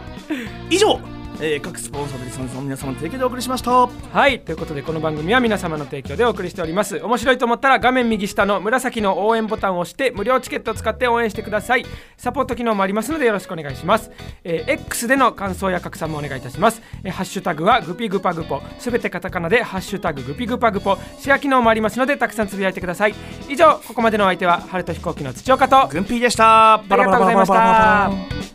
[SPEAKER 2] 以上、えー各スポンサーでリスナーの皆様の提供でお送りしました。
[SPEAKER 1] はい。ということでこの番組は皆様の提供でお送りしております。面白いと思ったら画面右下の紫の応援ボタンを押して無料チケットを使って応援してください。サポート機能もありますのでよろしくお願いします、えー X での感想や拡散もお願いいたします、えーハッシュタグはグピグパグポ。すべてカタカナでハッシュタググピグパグポ。シェア機能もありますのでたくさんつぶやいてください。以上ここまでのお相手は春と飛行機の土岡と
[SPEAKER 2] グンピーでした。
[SPEAKER 1] ありがとうございました